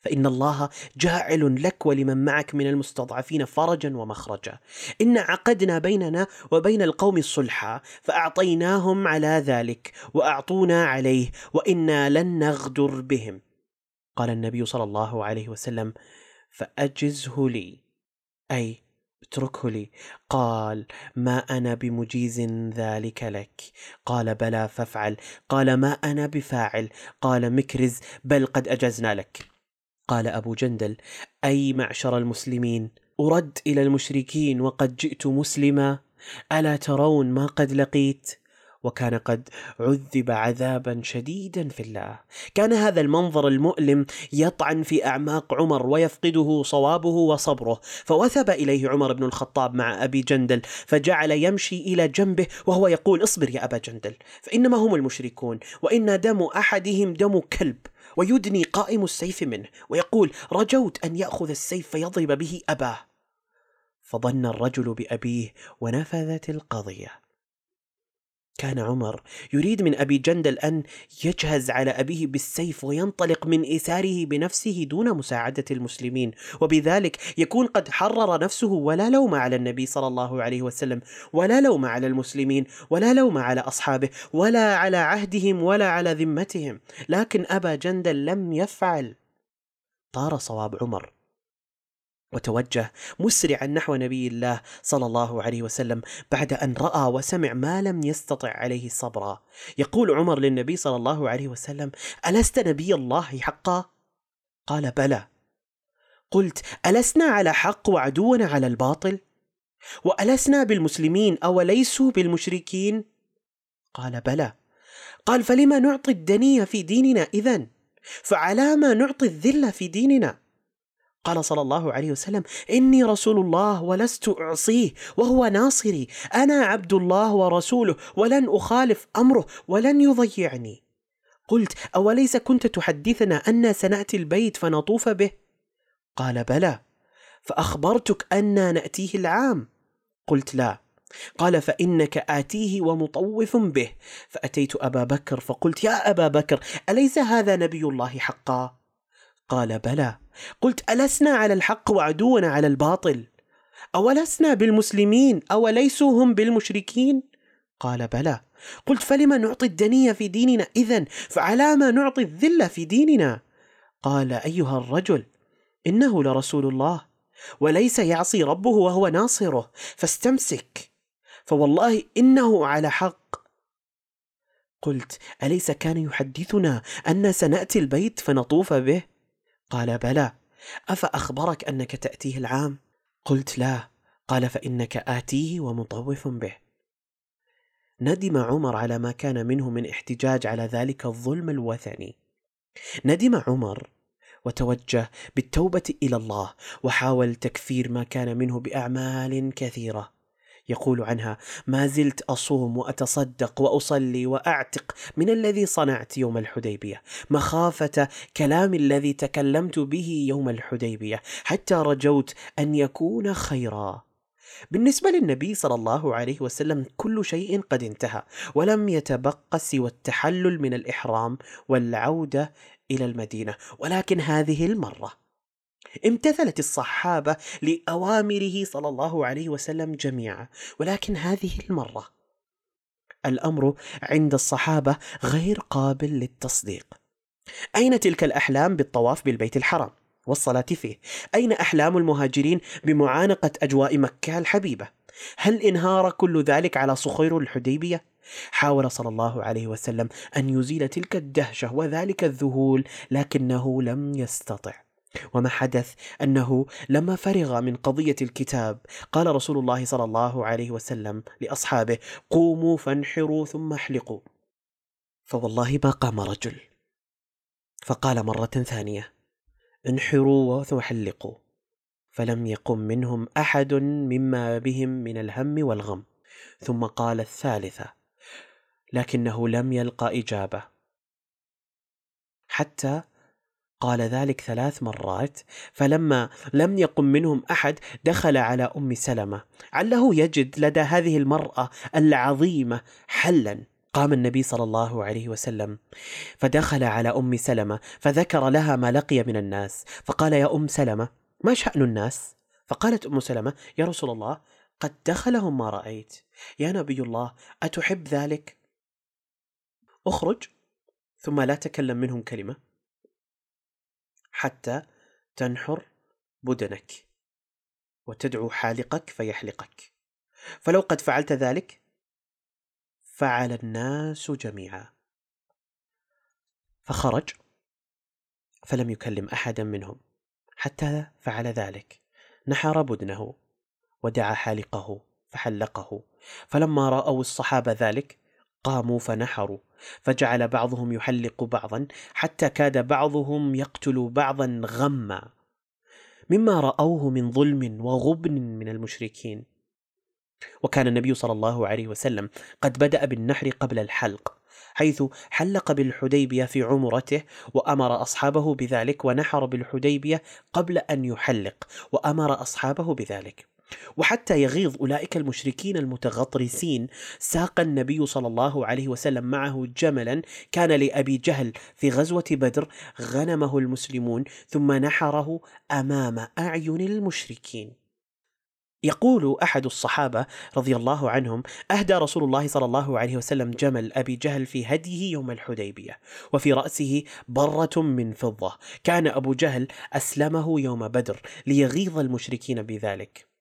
فإن الله جاعل لك ولمن معك من المستضعفين فرجا ومخرجا. إن عقدنا بيننا وبين القوم الصلحا فأعطيناهم على ذلك وأعطونا عليه وإنا لن نغدر بهم. قال النبي صلى الله عليه وسلم فأجزه لي أي اتركه لي. قال ما أنا بمجيز ذلك لك. قال بلى فافعل. قال ما أنا بفاعل. قال مكرز بل قد أجزنا لك. قال أبو جندل أي معشر المسلمين؟ أرد إلى المشركين وقد جئت مسلما. ألا ترون ما قد لقيت؟ وكان قد عذب عذابا شديدا في الله. كان هذا المنظر المؤلم يطعن في أعماق عمر ويفقده صوابه وصبره. فوثب إليه عمر بن الخطاب مع أبي جندل فجعل يمشي إلى جنبه وهو يقول اصبر يا أبا جندل فإنما هم المشركون وإن دم أحدهم دم كلب ويدني قائم السيف منه ويقول رجوت أن يأخذ السيف فيضرب به أباه. فظن الرجل بأبيه ونفذت القضية. كان عمر يريد من أبي جندل أن يجهز على أبيه بالسيف وينطلق من ايساره بنفسه دون مساعدة المسلمين وبذلك يكون قد حرر نفسه ولا لوم على النبي صلى الله عليه وسلم ولا لوم على المسلمين ولا لوم على أصحابه ولا على عهدهم ولا على ذمتهم. لكن أبا جندل لم يفعل. طار صواب عمر. وتوجه مسرعا نحو نبي الله صلى الله عليه وسلم بعد أن رأى وسمع ما لم يستطع عليه صبرا. يقول عمر للنبي صلى الله عليه وسلم ألست نبي الله حقا؟ قال بلى. قلت ألسنا على حق وعدونا على الباطل؟ وألسنا بالمسلمين أوليسوا بالمشركين؟ قال بلى. قال فلما نعطي الدنيه في ديننا إذن؟ فعلى ما نعطي الذلة في ديننا؟ قال صلى الله عليه وسلم إني رسول الله ولست أعصيه وهو ناصري. أنا عبد الله ورسوله ولن أخالف أمره ولن يضيعني. قلت أوليس كنت تحدثنا أنا سنأتي البيت فنطوف به؟ قال بلى. فأخبرتك أنا نأتيه العام. قلت لا. قال فإنك آتيه ومطوف به. فأتيت أبا بكر فقلت يا أبا بكر أليس هذا نبي الله حقا؟ قال بلى. قلت ألسنا على الحق وعدونا على الباطل؟ أولسنا بالمسلمين؟ أوليسوا هم بالمشركين؟ قال بلى. قلت فلما نعطي الدنية في ديننا؟ إذن فعلى ما نعطي الذلة في ديننا؟ قال أيها الرجل إنه لرسول الله وليس يعصي ربه وهو ناصره فاستمسك فوالله إنه على حق. قلت أليس كان يحدثنا أن سنأتي البيت فنطوف به؟ قال بلى. أفأخبرك أنك تأتيه العام؟ قلت لا. قال فإنك آتيه ومطوف به. ندم عمر على ما كان منه من احتجاج على ذلك الظلم الوثني. ندم عمر وتوجه بالتوبة إلى الله وحاول تكفير ما كان منه بأعمال كثيرة. يقول عنها ما زلت أصوم وأتصدق وأصلي وأعتق من الذي صنعت يوم الحديبية مخافة كلام الذي تكلمت به يوم الحديبية حتى رجوت أن يكون خيرا. بالنسبة للنبي صلى الله عليه وسلم كل شيء قد انتهى ولم يتبق سوى التحلل من الإحرام والعودة إلى المدينة ولكن هذه المرة امتثلت الصحابة لأوامره صلى الله عليه وسلم جميعا. ولكن هذه المرة الأمر عند الصحابة غير قابل للتصديق. أين تلك الأحلام بالطواف بالبيت الحرام؟ والصلاة فيه؟ أين أحلام المهاجرين بمعانقة أجواء مكة الحبيبة؟ هل إنهار كل ذلك على صخير الحديبية؟ حاول صلى الله عليه وسلم أن يزيل تلك الدهشة وذلك الذهول لكنه لم يستطع. وما حدث أنه لما فرغ من قضية الكتاب قال رسول الله صلى الله عليه وسلم لأصحابه قوموا فانحروا ثم احلقوا. فوالله ما قام رجل. فقال مرة ثانية انحروا وحلقوا فلم يقم منهم أحد مما بهم من الهم والغم. ثم قال الثالثة لكنه لم يلقى إجابة. حتى قال ذلك ثلاث مرات فلما لم يقم منهم أحد دخل على أم سلمة. عله يجد لدى هذه المرأة العظيمة حلا. قام النبي صلى الله عليه وسلم فدخل على أم سلمة فذكر لها ما لقي من الناس. فقال يا أم سلمة ما شأن الناس؟ فقالت أم سلمة يا رسول الله قد دخلهم ما رأيت. يا نبي الله أتحب ذلك؟ أخرج ثم لا تكلم منهم كلمة. حتى تنحر بدنك وتدعو حالقك فيحلقك. فلو قد فعلت ذلك فعل الناس جميعا. فخرج فلم يكلم أحدا منهم حتى فعل ذلك. نحر بدنه ودعا حالقه فحلقه. فلما رأوا الصحابة ذلك قاموا فنحروا. فجعل بعضهم يحلق بعضا حتى كاد بعضهم يقتل بعضا غما. مما رأوه من ظلم وغبن من المشركين. وكان النبي صلى الله عليه وسلم قد بدأ بالنحر قبل الحلق حيث حلق بالحديبية في عمرته وأمر أصحابه بذلك ونحر بالحديبية قبل أن يحلق وأمر أصحابه بذلك. وحتى يغيظ أولئك المشركين المتغطرسين. ساق النبي صلى الله عليه وسلم معه جملا كان لأبي جهل في غزوة بدر غنمه المسلمون ثم نحره أمام أعين المشركين. يقول أحد الصحابة رضي الله عنهم أهدى رسول الله صلى الله عليه وسلم جمل أبي جهل في هديه يوم الحديبية وفي رأسه برة من فضة. كان أبو جهل أسلمه يوم بدر ليغيظ المشركين بذلك.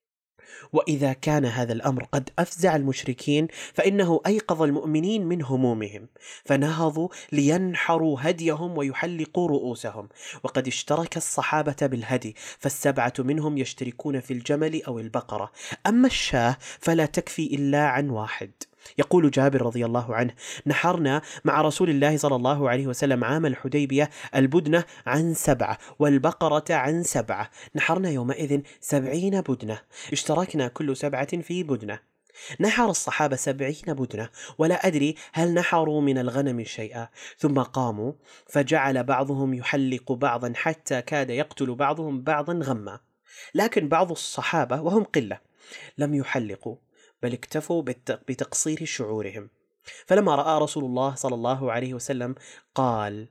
وإذا كان هذا الأمر قد أفزع المشركين فإنه أيقظ المؤمنين من همومهم فنهضوا لينحروا هديهم ويحلقوا رؤوسهم. وقد اشترك الصحابة بالهدي فالسبعة منهم يشتركون في الجمل أو البقرة. أما الشاه فلا تكفي إلا عن واحد. يقول جابر رضي الله عنه نحرنا مع رسول الله صلى الله عليه وسلم عام الحديبية البدنة عن سبعة والبقرة عن سبعة. نحرنا يومئذ سبعين بدنة. اشتركنا كل سبعة في بدنة. نحر الصحابة سبعين بدنة. ولا أدري هل نحروا من الغنم شيئا. ثم قاموا فجعل بعضهم يحلق بعضا حتى كاد يقتل بعضهم بعضا غما. لكن بعض الصحابة وهم قلة لم يحلقوا. بل اكتفوا بتقصير شعورهم. فلما رأى رسول الله صلى الله عليه وسلم قال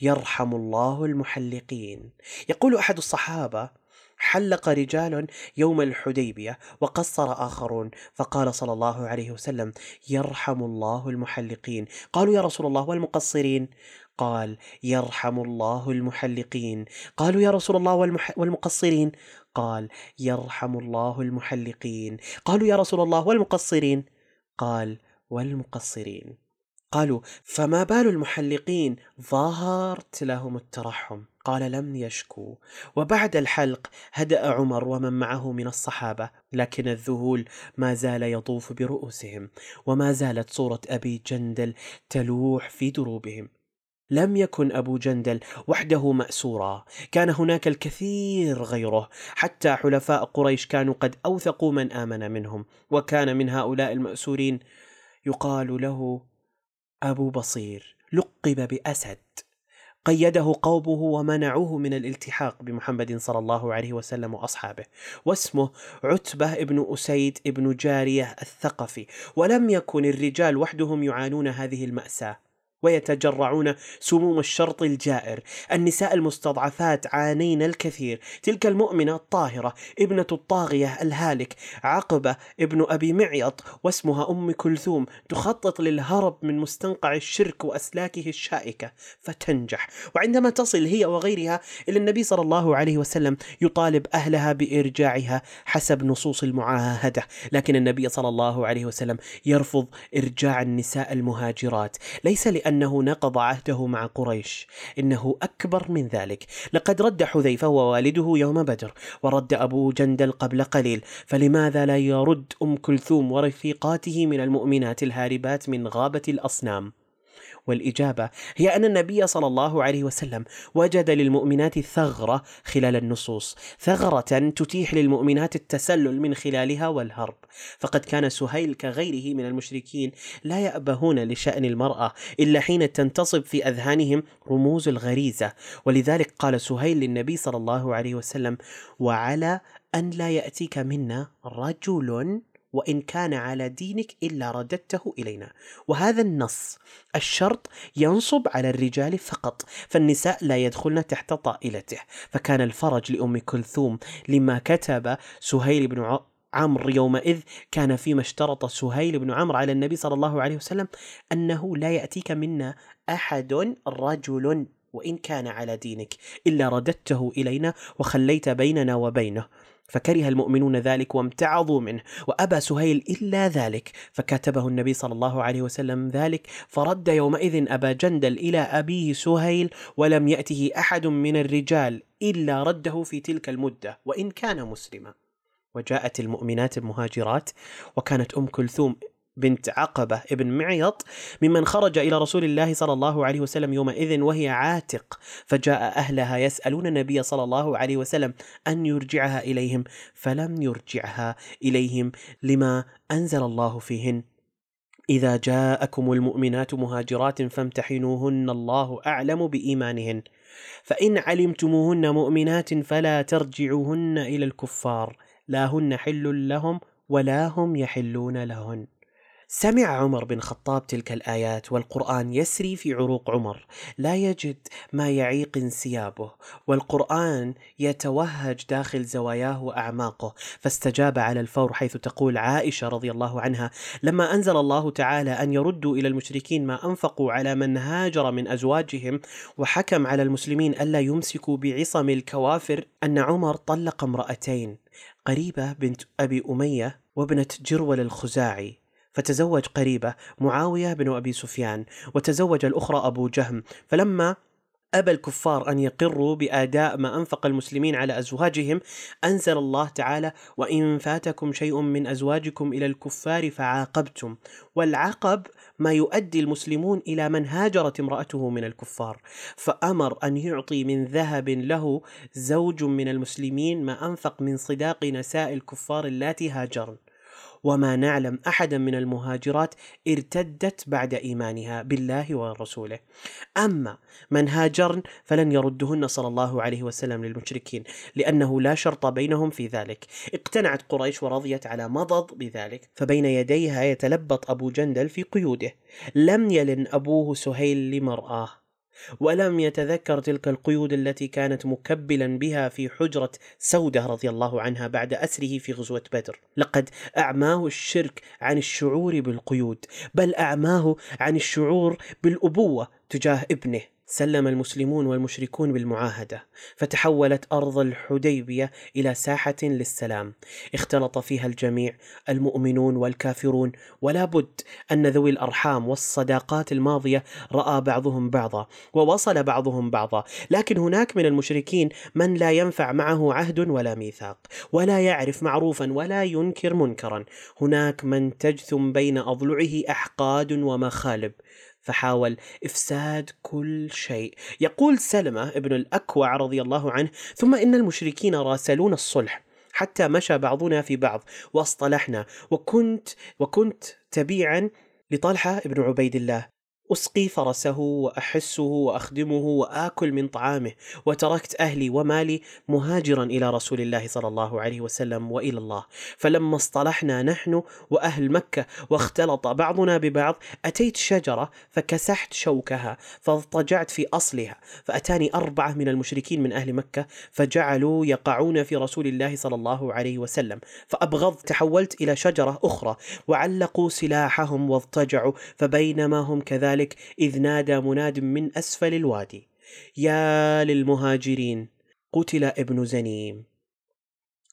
يرحم الله المحلقين يقول أحد الصحابة حلق رجال يوم الحديبية وقصر آخرون فقال صلى الله عليه وسلم يرحم الله المحلقين قالوا يا رسول الله والمقصرين قال يرحم الله المحلقين قالوا يا رسول الله والمح... والمقصرين قال يرحم الله المحلقين. قالوا يا رسول الله والمقصرين؟ قال والمقصرين. قالوا فما بال المحلقين؟ ظهرت لهم الترحم. قال لم يشكوا. وبعد الحلق هدأ عمر ومن معه من الصحابة لكن الذهول ما زال يطوف برؤوسهم وما زالت صورة أبي جندل تلوح في دروبهم. لم يكن أبو جندل وحده مأسورا. كان هناك الكثير غيره. حتى حلفاء قريش كانوا قد أوثقوا من آمن منهم. وكان من هؤلاء المأسورين يقال له أبو بصير. لقب بأسد. قيده قومه ومنعوه من الالتحاق بمحمد صلى الله عليه وسلم وأصحابه. واسمه عتبة ابن أسيد ابن جارية الثقفي. ولم يكن الرجال وحدهم يعانون هذه المأساة. ويتجرعون سموم الشرط الجائر. النساء المستضعفات عانين الكثير. تلك المؤمنة الطاهرة ابنة الطاغية الهالك عقبة ابن أبي معيط واسمها أم كلثوم تخطط للهرب من مستنقع الشرك وأسلاكه الشائكة فتنجح. وعندما تصل هي وغيرها إلى النبي صلى الله عليه وسلم يطالب أهلها بإرجاعها حسب نصوص المعاهدة. لكن النبي صلى الله عليه وسلم يرفض إرجاع النساء المهاجرات. ليس لأن أنه نقض عهده مع قريش. إنه أكبر من ذلك. لقد رد حذيفة ووالده يوم بدر ورد أبو جندل قبل قليل. فلماذا لا يرد أم كلثوم ورفيقاته من المؤمنات الهاربات من غابة الأصنام؟ والإجابة هي أن النبي صلى الله عليه وسلم وجد للمؤمنات ثغرة خلال النصوص ثغرة تتيح للمؤمنات التسلل من خلالها والهرب. فقد كان سهيل كغيره من المشركين لا يأبهون لشأن المرأة إلا حين تنتصب في أذهانهم رموز الغريزة. ولذلك قال سهيل للنبي صلى الله عليه وسلم وعلى أن لا يأتيك منا رجل وإن كان على دينك إلا رددته إلينا. وهذا النص الشرط ينصب على الرجال فقط فالنساء لا يدخلن تحت طائلته. فكان الفرج لأم كلثوم لما كتب سهيل بن عمرو يومئذ كان فيما اشترط سهيل بن عمرو على النبي صلى الله عليه وسلم أنه لا يأتيك منا أحد رجل وإن كان على دينك إلا رددته إلينا وخليت بيننا وبينه. فكره المؤمنون ذلك وامتعضوا منه وابى سهيل إلا ذلك. فكاتبه النبي صلى الله عليه وسلم ذلك. فرد يومئذ أبا جندل إلى ابيه سهيل ولم يأته أحد من الرجال إلا رده في تلك المدة وإن كان مسلما. وجاءت المؤمنات المهاجرات وكانت أم كلثوم بنت عقبة ابن معيط ممن خرج إلى رسول الله صلى الله عليه وسلم يومئذ وهي عاتق فجاء أهلها يسألون النبي صلى الله عليه وسلم أن يرجعها إليهم فلم يرجعها إليهم لما أنزل الله فيهن. إذا جاءكم المؤمنات مهاجرات فامتحنوهن الله أعلم بإيمانهن فإن علمتموهن مؤمنات فلا ترجعوهن إلى الكفار لا هن حل لهم ولا هم يحلون لهن. سمع عمر بن الخطاب تلك الآيات والقرآن يسري في عروق عمر. لا يجد ما يعيق انسيابه والقرآن يتوهج داخل زواياه وأعماقه. فاستجاب على الفور حيث تقول عائشة رضي الله عنها لما أنزل الله تعالى أن يردوا إلى المشركين ما أنفقوا على من هاجر من أزواجهم وحكم على المسلمين ألا يمسكوا بعصم الكوافر أن عمر طلق امرأتين قريبة بنت أبي أمية وابنة جرول الخزاعي. فتزوج قريبة معاوية بن أبي سفيان وتزوج الأخرى أبو جهم. فلما أبى الكفار أن يقروا بآداء ما أنفق المسلمين على أزواجهم أنزل الله تعالى وإن فاتكم شيء من أزواجكم إلى الكفار فعاقبتم والعقب ما يؤدي المسلمون إلى من هاجرت امرأته من الكفار. فأمر أن يعطي من ذهب له زوج من المسلمين ما أنفق من صداق نساء الكفار اللاتي هاجرن. وما نعلم أحدا من المهاجرات ارتدت بعد إيمانها بالله ورسوله. أما من هاجرن فلن يردهن صلى الله عليه وسلم للمشركين لأنه لا شرط بينهم في ذلك. اقتنعت قريش ورضيت على مضض بذلك. فبين يديها يتلبط أبو جندل في قيوده. لم يلن أبوه سهيل لمرآه. ولم يتذكر تلك القيود التي كانت مكبلا بها في حجرة سودة رضي الله عنها بعد أسره في غزوة بدر. لقد أعماه الشرك عن الشعور بالقيود بل أعماه عن الشعور بالأبوة تجاه ابنه. سلم المسلمون والمشركون بالمعاهدة فتحولت أرض الحديبية إلى ساحة للسلام. اختلط فيها الجميع المؤمنون والكافرون. ولا بد أن ذوي الأرحام والصداقات الماضية رأى بعضهم بعضا ووصل بعضهم بعضا. لكن هناك من المشركين من لا ينفع معه عهد ولا ميثاق ولا يعرف معروفا ولا ينكر منكرا. هناك من تجثم بين أضلعه أحقاد ومخالب. فحاول إفساد كل شيء. يقول سلمة ابن الأكوع رضي الله عنه ثم إن المشركين راسلون الصلح حتى مشى بعضنا في بعض وأصطلحنا وكنت وكنت تبيعا لطلحة ابن عبيد الله. أسقي فرسه وأحسه وأخدمه وآكل من طعامه وتركت أهلي ومالي مهاجرا إلى رسول الله صلى الله عليه وسلم وإلى الله. فلما اصطلحنا نحن وأهل مكة واختلط بعضنا ببعض أتيت شجرة فكسحت شوكها فاضطجعت في أصلها فأتاني أربعة من المشركين من أهل مكة فجعلوا يقعون في رسول الله صلى الله عليه وسلم. فأبغضت تحولت إلى شجرة أخرى وعلقوا سلاحهم واضطجعوا فبينما هم كذلك ذلك إذ نادى مناد من أسفل الوادي. يا للمهاجرين قتل ابن زنيم.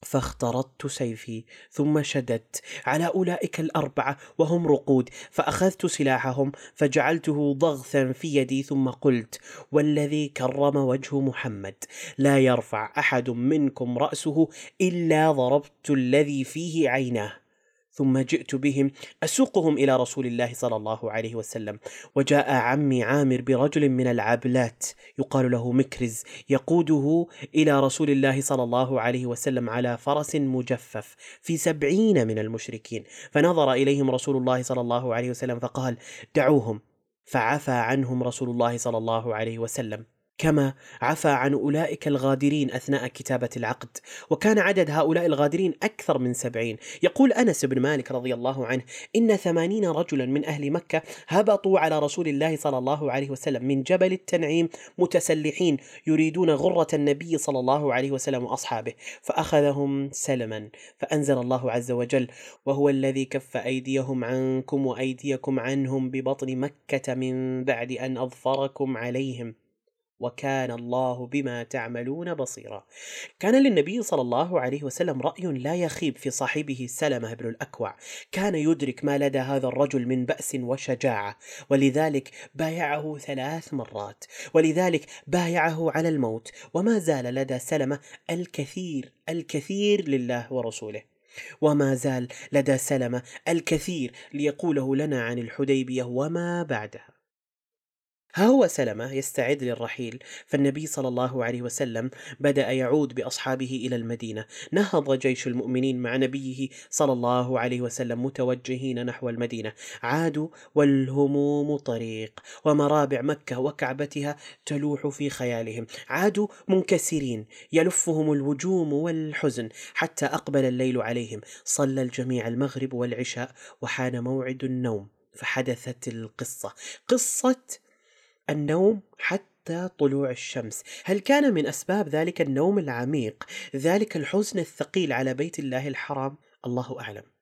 فاخترطت سيفي ثم شددت على أولئك الأربعة وهم رقود فأخذت سلاحهم فجعلته ضغثا في يدي ثم قلت والذي كرم وجه محمد لا يرفع أحد منكم رأسه إلا ضربت الذي فيه عيناه. ثم جئت بهم أسوقهم إلى رسول الله صلى الله عليه وسلم. وجاء عمي عامر برجل من العبلات يقال له مكرز يقوده إلى رسول الله صلى الله عليه وسلم على فرس مجفف في سبعين من المشركين. فنظر إليهم رسول الله صلى الله عليه وسلم فقال دعوهم. فعفى عنهم رسول الله صلى الله عليه وسلم. كما عفى عن أولئك الغادرين أثناء كتابة العقد. وكان عدد هؤلاء الغادرين أكثر من سبعين. يقول أنس بن مالك رضي الله عنه إن ثمانين رجلا من أهل مكة هبطوا على رسول الله صلى الله عليه وسلم من جبل التنعيم متسلحين يريدون غرة النبي صلى الله عليه وسلم وأصحابه فأخذهم سلما فأنزل الله عز وجل وهو الذي كف أيديهم عنكم وأيديكم عنهم ببطن مكة من بعد أن أظفركم عليهم. وكان الله بما تعملون بصيرا. كان للنبي صلى الله عليه وسلم رأي لا يخيب في صاحبه سلمة بن الأكوع، كان يدرك ما لدى هذا الرجل من بأس وشجاعة، ولذلك بايعه ثلاث مرات، ولذلك بايعه على الموت، وما زال لدى سلمة الكثير الكثير لله ورسوله. وما زال لدى سلمة الكثير ليقوله لنا عن الحديبية وما بعدها. ها هو سلمة يستعد للرحيل. فالنبي صلى الله عليه وسلم بدأ يعود بأصحابه إلى المدينة. نهض جيش المؤمنين مع نبيه صلى الله عليه وسلم متوجهين نحو المدينة. عادوا والهموم طريق ومرابع مكة وكعبتها تلوح في خيالهم. عادوا منكسرين يلفهم الوجوم والحزن حتى أقبل الليل عليهم. صلى الجميع المغرب والعشاء وحان موعد النوم. فحدثت القصة. قصة النوم حتى طلوع الشمس. هل كان من أسباب ذلك النوم العميق ذلك الحزن الثقيل على بيت الله الحرام؟ الله أعلم.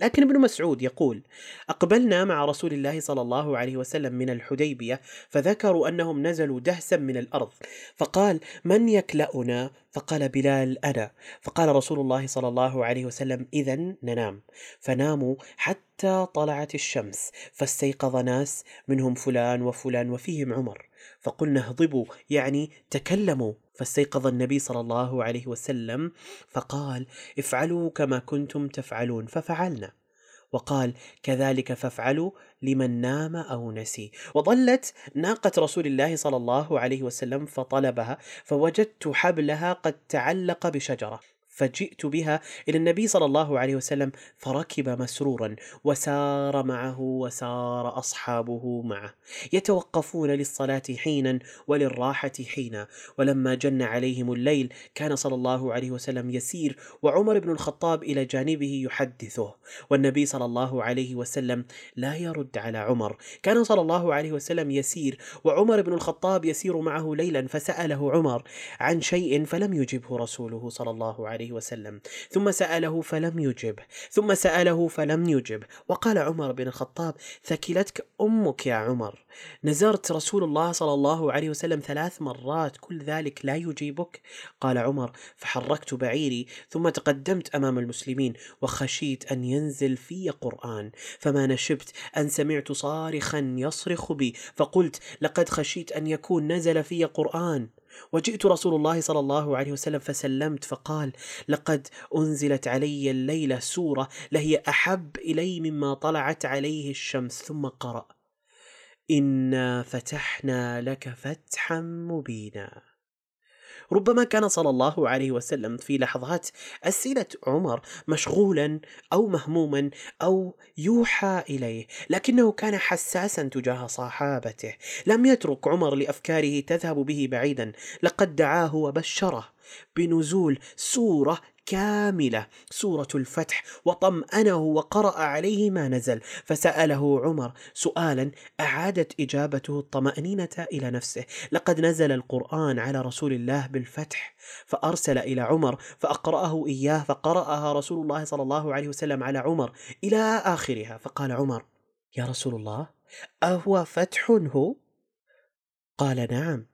لكن ابن مسعود يقول أقبلنا مع رسول الله صلى الله عليه وسلم من الحديبية فذكروا أنهم نزلوا دهسا من الأرض. فقال من يكلأنا؟ فقال بلال أنا. فقال رسول الله صلى الله عليه وسلم اذا ننام. فناموا حتى طلعت الشمس فاستيقظ ناس منهم فلان وفلان وفيهم عمر. فقلنا اهضبوا يعني تكلموا. فاستيقظ النبي صلى الله عليه وسلم فقال افعلوا كما كنتم تفعلون. ففعلنا. وقال كذلك فافعلوا لمن نام أو نسي. وظلت ناقة رسول الله صلى الله عليه وسلم فطلبها فوجدت حبلها قد تعلق بشجرة. فجئت بها إلى النبي صلى الله عليه وسلم فركب مسرورا وسار معه وسار أصحابه معه. يتوقفون للصلاة حينا وللراحة حينا. ولما جن عليهم الليل كان صلى الله عليه وسلم يسير وعمر بن الخطاب إلى جانبه يحدثه. والنبي صلى الله عليه وسلم لا يرد على عمر. كان صلى الله عليه وسلم يسير وعمر بن الخطاب يسير معه ليلا فسأله عمر عن شيء فلم يجبه رسوله صلى الله عليه وسلم. ثم سأله فلم يجب. ثم سأله فلم يجب. وقال عمر بن الخطاب ثكلتك أمك يا عمر. نزرت رسول الله صلى الله عليه وسلم ثلاث مرات كل ذلك لا يجيبك؟ قال عمر فحركت بعيري ثم تقدمت أمام المسلمين وخشيت أن ينزل في قرآن فما نشبت أن سمعت صارخا يصرخ بي فقلت لقد خشيت أن يكون نزل في قرآن. وجئت رسول الله صلى الله عليه وسلم فسلمت فقال لقد أنزلت علي الليلة سورة لهي أحب إلي مما طلعت عليه الشمس ثم قرأ إنا فتحنا لك فتحا مبينا. ربما كان صلى الله عليه وسلم في لحظات أسئلة عمر مشغولا أو مهموما أو يوحى إليه لكنه كان حساسا تجاه صحابته. لم يترك عمر لأفكاره تذهب به بعيدا لقد دعاه وبشره بنزول سورة كاملة سورة الفتح وطمأنه وقرأ عليه ما نزل. فسأله عمر سؤالا أعادت إجابته الطمأنينة إلى نفسه. لقد نزل القرآن على رسول الله بالفتح. فأرسل إلى عمر فأقرأه إياه فقرأها رسول الله صلى الله عليه وسلم على عمر إلى آخرها. فقال عمر يا رسول الله أهو فتح هو؟ قال نعم.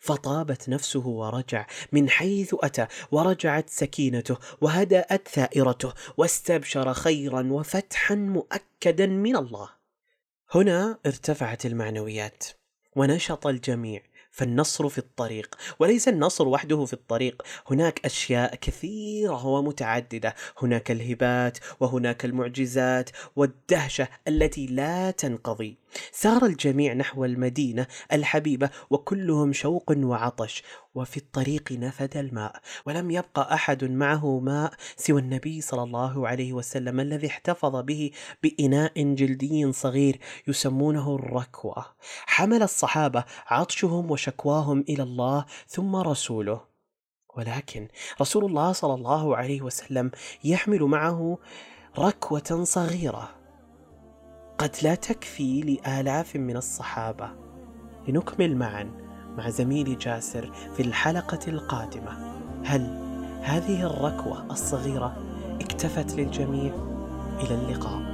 فطابت نفسه ورجع من حيث أتى ورجعت سكينته وهدأت ثائرته واستبشر خيرا وفتحا مؤكدا من الله. هنا ارتفعت المعنويات ونشط الجميع فالنصر في الطريق وليس النصر وحده في الطريق. هناك أشياء كثيرة ومتعددة هناك الهبات وهناك المعجزات والدهشة التي لا تنقضي. سار الجميع نحو المدينة الحبيبة وكلهم شوق وعطش وفي الطريق نفد الماء ولم يبقى أحد معه ماء سوى النبي صلى الله عليه وسلم الذي احتفظ به بإناء جلدي صغير يسمونه الركوة. حمل الصحابة عطشهم وشكواهم إلى الله ثم رسوله. ولكن رسول الله صلى الله عليه وسلم يحمل معه ركوة صغيرة. قد لا تكفي لآلاف من الصحابة. لنكمل معا مع زميلي جاسر في الحلقة القادمة. هل هذه الركوة الصغيرة اكتفت للجميع؟ إلى اللقاء.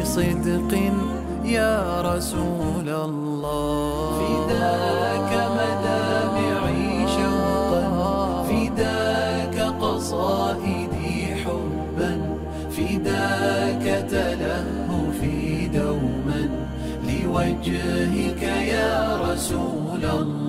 بصدق يا رسول الله. فداك مدامعي شوقا فداك قصائدي حبا فداك تلهفي دوما. لوجهك يا رسول الله.